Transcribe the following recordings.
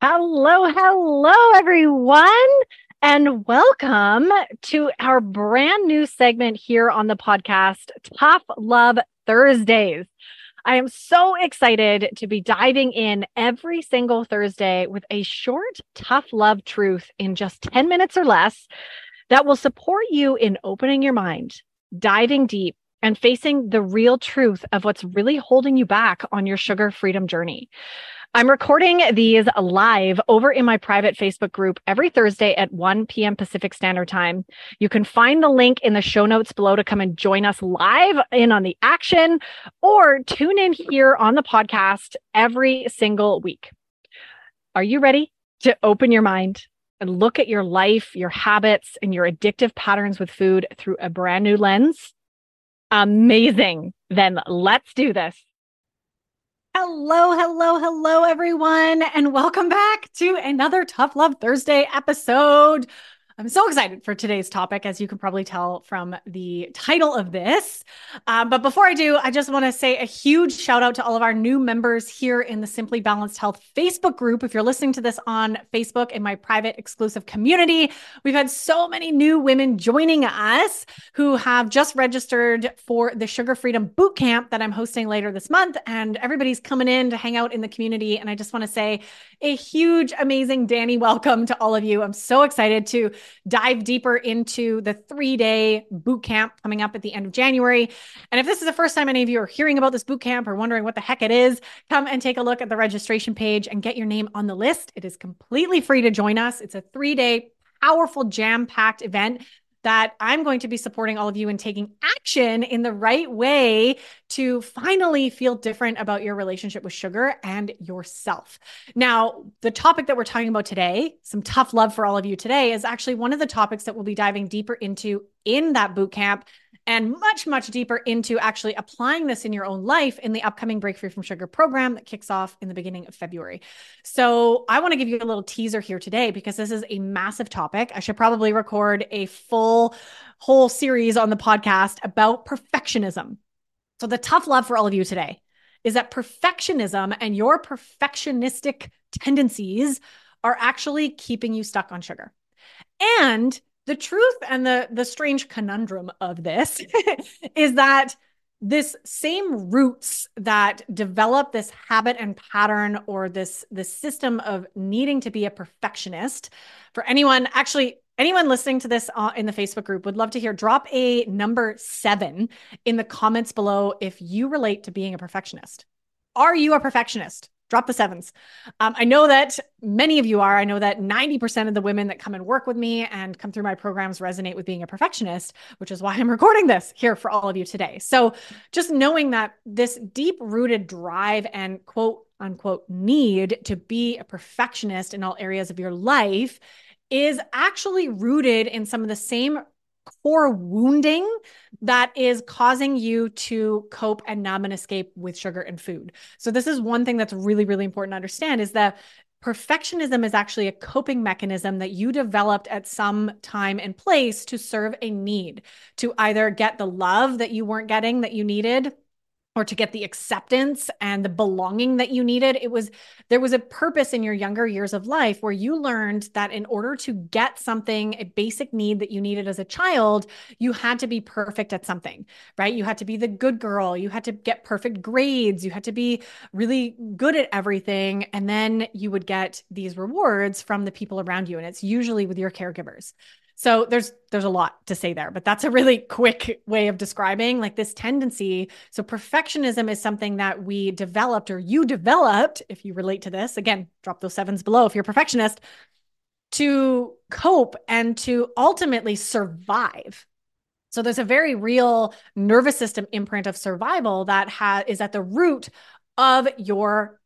Hello, hello, everyone, and welcome to our brand new segment here on the podcast, Tough Love Thursdays. I am so excited to be diving in every single Thursday with a short, tough love truth in just 10 minutes or less that will support you in opening your mind, diving deep, and facing the real truth of what's really holding you back on your sugar freedom journey. I'm recording these live over in my private Facebook group every Thursday at 1 p.m. Pacific Standard Time. You can find the link in the show notes below to come and join us live in on the action or tune in here on the podcast every single week. Are you ready to open your mind and look at your life, your habits, and your addictive patterns with food through a brand new lens? Amazing. Then let's do this. Hello, hello, hello, everyone, and welcome back to another Tough Love Thursday episode. I'm so excited for today's topic, as you can probably tell from the title of this. Um, but before I do, I just want to say a huge shout out to all of our new members here in the Simply Balanced Health Facebook group. If you're listening to this on Facebook in my private exclusive community, we've had so many new women joining us who have just registered for the Sugar Freedom Boot Camp that I'm hosting later this month. And everybody's coming in to hang out in the community. And I just want to say a huge, amazing Danny welcome to all of you. I'm so excited to dive deeper into the three day boot camp coming up at the end of January. And if this is the first time any of you are hearing about this boot camp or wondering what the heck it is, come and take a look at the registration page and get your name on the list. It is completely free to join us. It's a three day powerful jam packed event that I'm going to be supporting all of you in taking action in the right way to finally feel different about your relationship with sugar and yourself. Now, the topic that we're talking about today, some tough love for all of you today, is actually one of the topics that we'll be diving deeper into in that boot camp and much, much deeper into actually applying this in your own life in the upcoming Break Free from Sugar program that kicks off in the beginning of February. So, I want to give you a little teaser here today because this is a massive topic. I should probably record a full, whole series on the podcast about perfectionism. So, the tough love for all of you today is that perfectionism and your perfectionistic tendencies are actually keeping you stuck on sugar. And the truth and the the strange conundrum of this is that this same roots that develop this habit and pattern or this this system of needing to be a perfectionist for anyone actually anyone listening to this uh, in the facebook group would love to hear drop a number 7 in the comments below if you relate to being a perfectionist. Are you a perfectionist drop the sevens. Um, I know that many of you are. I know that 90% of the women that come and work with me and come through my programs resonate with being a perfectionist, which is why I'm recording this here for all of you today. So just knowing that this deep rooted drive and quote unquote need to be a perfectionist in all areas of your life is actually rooted in some of the same core wounding that is causing you to cope and numb and escape with sugar and food. So this is one thing that's really really important to understand is that perfectionism is actually a coping mechanism that you developed at some time and place to serve a need to either get the love that you weren't getting that you needed or to get the acceptance and the belonging that you needed it was there was a purpose in your younger years of life where you learned that in order to get something a basic need that you needed as a child you had to be perfect at something right? You had to be the good girl. You had to get perfect grades. You had to be really good at everything. And then you would get these rewards from the people around you. And it's usually with your caregivers so there's there's a lot to say there, but that's a really quick way of describing like this tendency. So perfectionism is something that we developed or you developed if you relate to this. Again, drop those sevens below if you're a perfectionist to cope and to ultimately survive. So there's a very real nervous system imprint of survival that ha- is at the root of your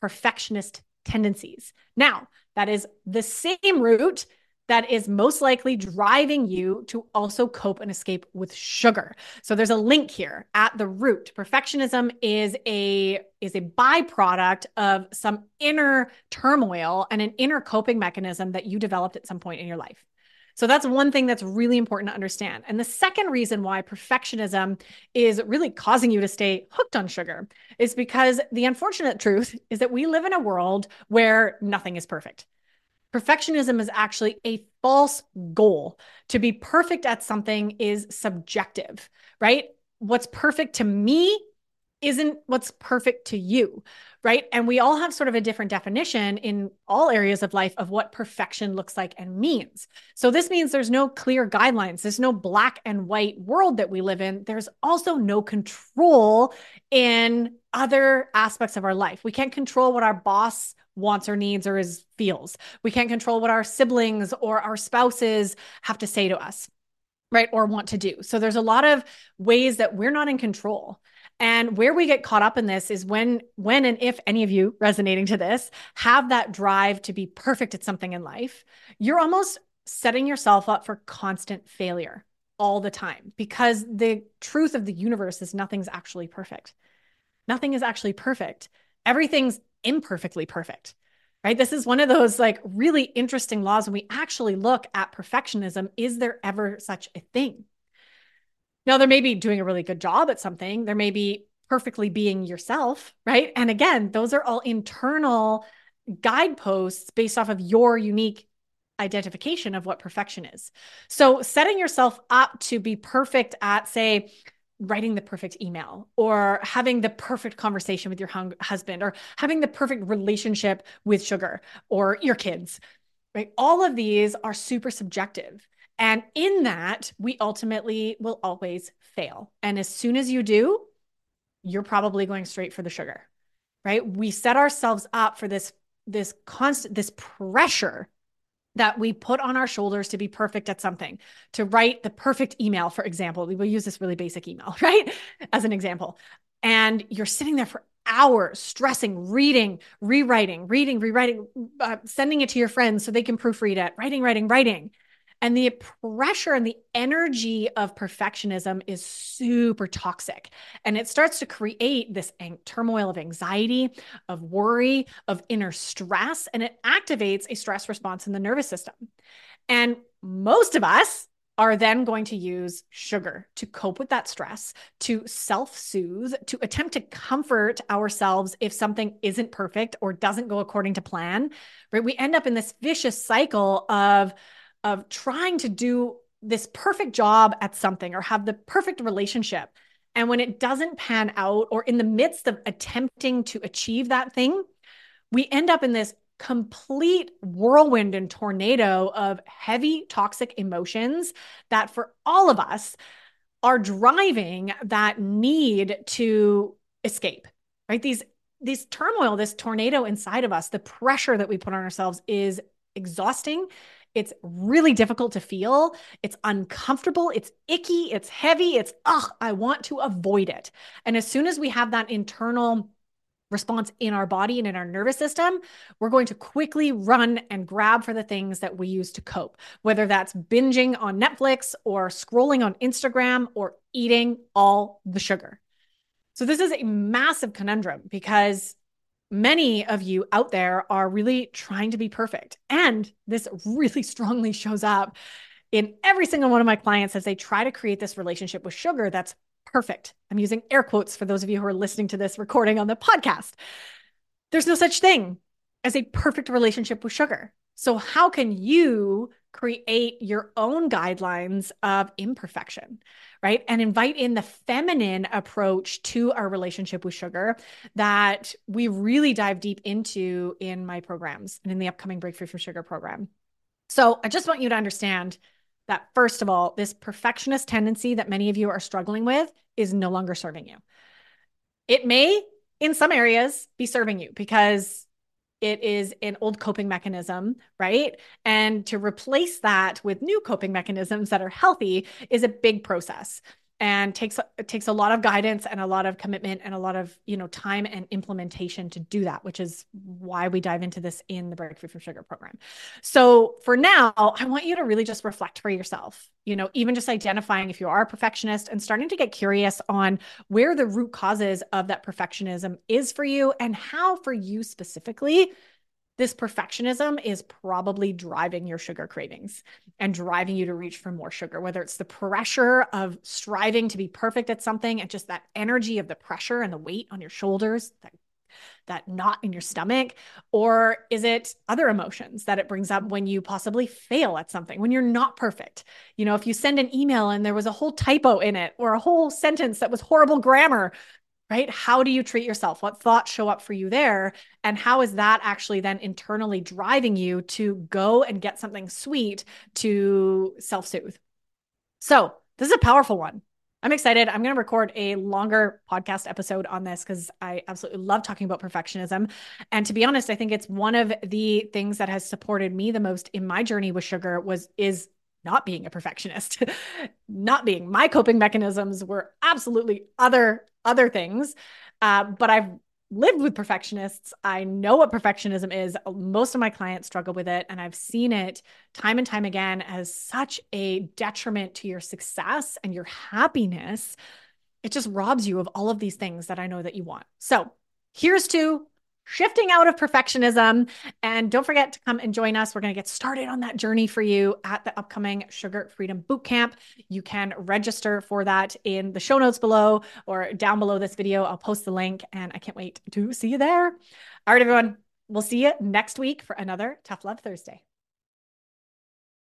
perfectionist tendencies. Now, that is the same root that is most likely driving you to also cope and escape with sugar. So there's a link here at the root. Perfectionism is a is a byproduct of some inner turmoil and an inner coping mechanism that you developed at some point in your life. So that's one thing that's really important to understand. And the second reason why perfectionism is really causing you to stay hooked on sugar is because the unfortunate truth is that we live in a world where nothing is perfect. Perfectionism is actually a false goal. To be perfect at something is subjective, right? What's perfect to me isn't what's perfect to you, right? And we all have sort of a different definition in all areas of life of what perfection looks like and means. So this means there's no clear guidelines, there's no black and white world that we live in. There's also no control in other aspects of our life. We can't control what our boss wants or needs or is feels. We can't control what our siblings or our spouses have to say to us right or want to do so there's a lot of ways that we're not in control and where we get caught up in this is when when and if any of you resonating to this have that drive to be perfect at something in life, you're almost setting yourself up for constant failure all the time because the truth of the universe is nothing's actually perfect. Nothing is actually perfect. Everything's imperfectly perfect. Right? This is one of those like really interesting laws when we actually look at perfectionism. Is there ever such a thing? Now, there may be doing a really good job at something, there may be perfectly being yourself, right? And again, those are all internal guideposts based off of your unique identification of what perfection is. So, setting yourself up to be perfect at, say, writing the perfect email or having the perfect conversation with your hung- husband or having the perfect relationship with sugar or your kids, right? All of these are super subjective. And in that, we ultimately will always fail. And as soon as you do, you're probably going straight for the sugar, right? We set ourselves up for this this constant this pressure that we put on our shoulders to be perfect at something, to write the perfect email, for example. We will use this really basic email, right? As an example. And you're sitting there for hours stressing, reading, rewriting, reading, rewriting, uh, sending it to your friends so they can proofread it, writing, writing, writing. And the pressure and the energy of perfectionism is super toxic. And it starts to create this turmoil of anxiety, of worry, of inner stress, and it activates a stress response in the nervous system. And most of us are then going to use sugar to cope with that stress, to self soothe, to attempt to comfort ourselves if something isn't perfect or doesn't go according to plan. Right? We end up in this vicious cycle of, of trying to do this perfect job at something or have the perfect relationship. And when it doesn't pan out, or in the midst of attempting to achieve that thing, we end up in this complete whirlwind and tornado of heavy toxic emotions that for all of us are driving that need to escape right these these turmoil this tornado inside of us the pressure that we put on ourselves is exhausting it's really difficult to feel. It's uncomfortable. It's icky. It's heavy. It's, ugh, I want to avoid it. And as soon as we have that internal response in our body and in our nervous system, we're going to quickly run and grab for the things that we use to cope, whether that's binging on Netflix or scrolling on Instagram or eating all the sugar. So, this is a massive conundrum because many of you out there are really trying to be perfect. And this really strongly shows up in every single one of my clients as they try to create this relationship with sugar that's perfect. I'm using air quotes for those of you who are listening to this recording on the podcast. There's no such thing as a perfect relationship with sugar. So, how can you create your own guidelines of imperfection? right? And invite in the feminine approach to our relationship with sugar that we really dive deep into in my programs and in the upcoming Break Free from Sugar program. So I just want you to understand that, first of all, this perfectionist tendency that many of you are struggling with is no longer serving you. It may, in some areas, be serving you because it is an old coping mechanism, right? And to replace that with new coping mechanisms that are healthy is a big process and takes takes a lot of guidance and a lot of commitment and a lot of you know time and implementation to do that which is why we dive into this in the break free from sugar program. So for now i want you to really just reflect for yourself you know even just identifying if you are a perfectionist and starting to get curious on where the root causes of that perfectionism is for you and how for you specifically this perfectionism is probably driving your sugar cravings and driving you to reach for more sugar, whether it's the pressure of striving to be perfect at something and just that energy of the pressure and the weight on your shoulders, that that knot in your stomach? Or is it other emotions that it brings up when you possibly fail at something, when you're not perfect? You know, if you send an email and there was a whole typo in it or a whole sentence that was horrible grammar, right? How do you treat yourself? What thoughts show up for you there? And how is that actually then internally driving you to go and get something sweet to self soothe? So, this is a powerful one. I'm excited. I'm going to record a longer podcast episode on this because I absolutely love talking about perfectionism. And to be honest, I think it's one of the things that has supported me the most in my journey with sugar was is not being a perfectionist, not being my coping mechanisms were absolutely other other things. Uh, but I've lived with perfectionists. I know what perfectionism is. Most of my clients struggle with it. And I've seen it time and time again as such a detriment to your success and your happiness. It just robs you of all of these things that I know that you want. So here's to shifting out of perfectionism. And don't forget to come and join us. We're going to get started on that journey for you at the upcoming Sugar Freedom Bootcamp. You can register for that in the show notes below or down below this video. I'll post the link and I can't wait to see you there. All right, everyone. We'll see you next week for another Tough Love Thursday.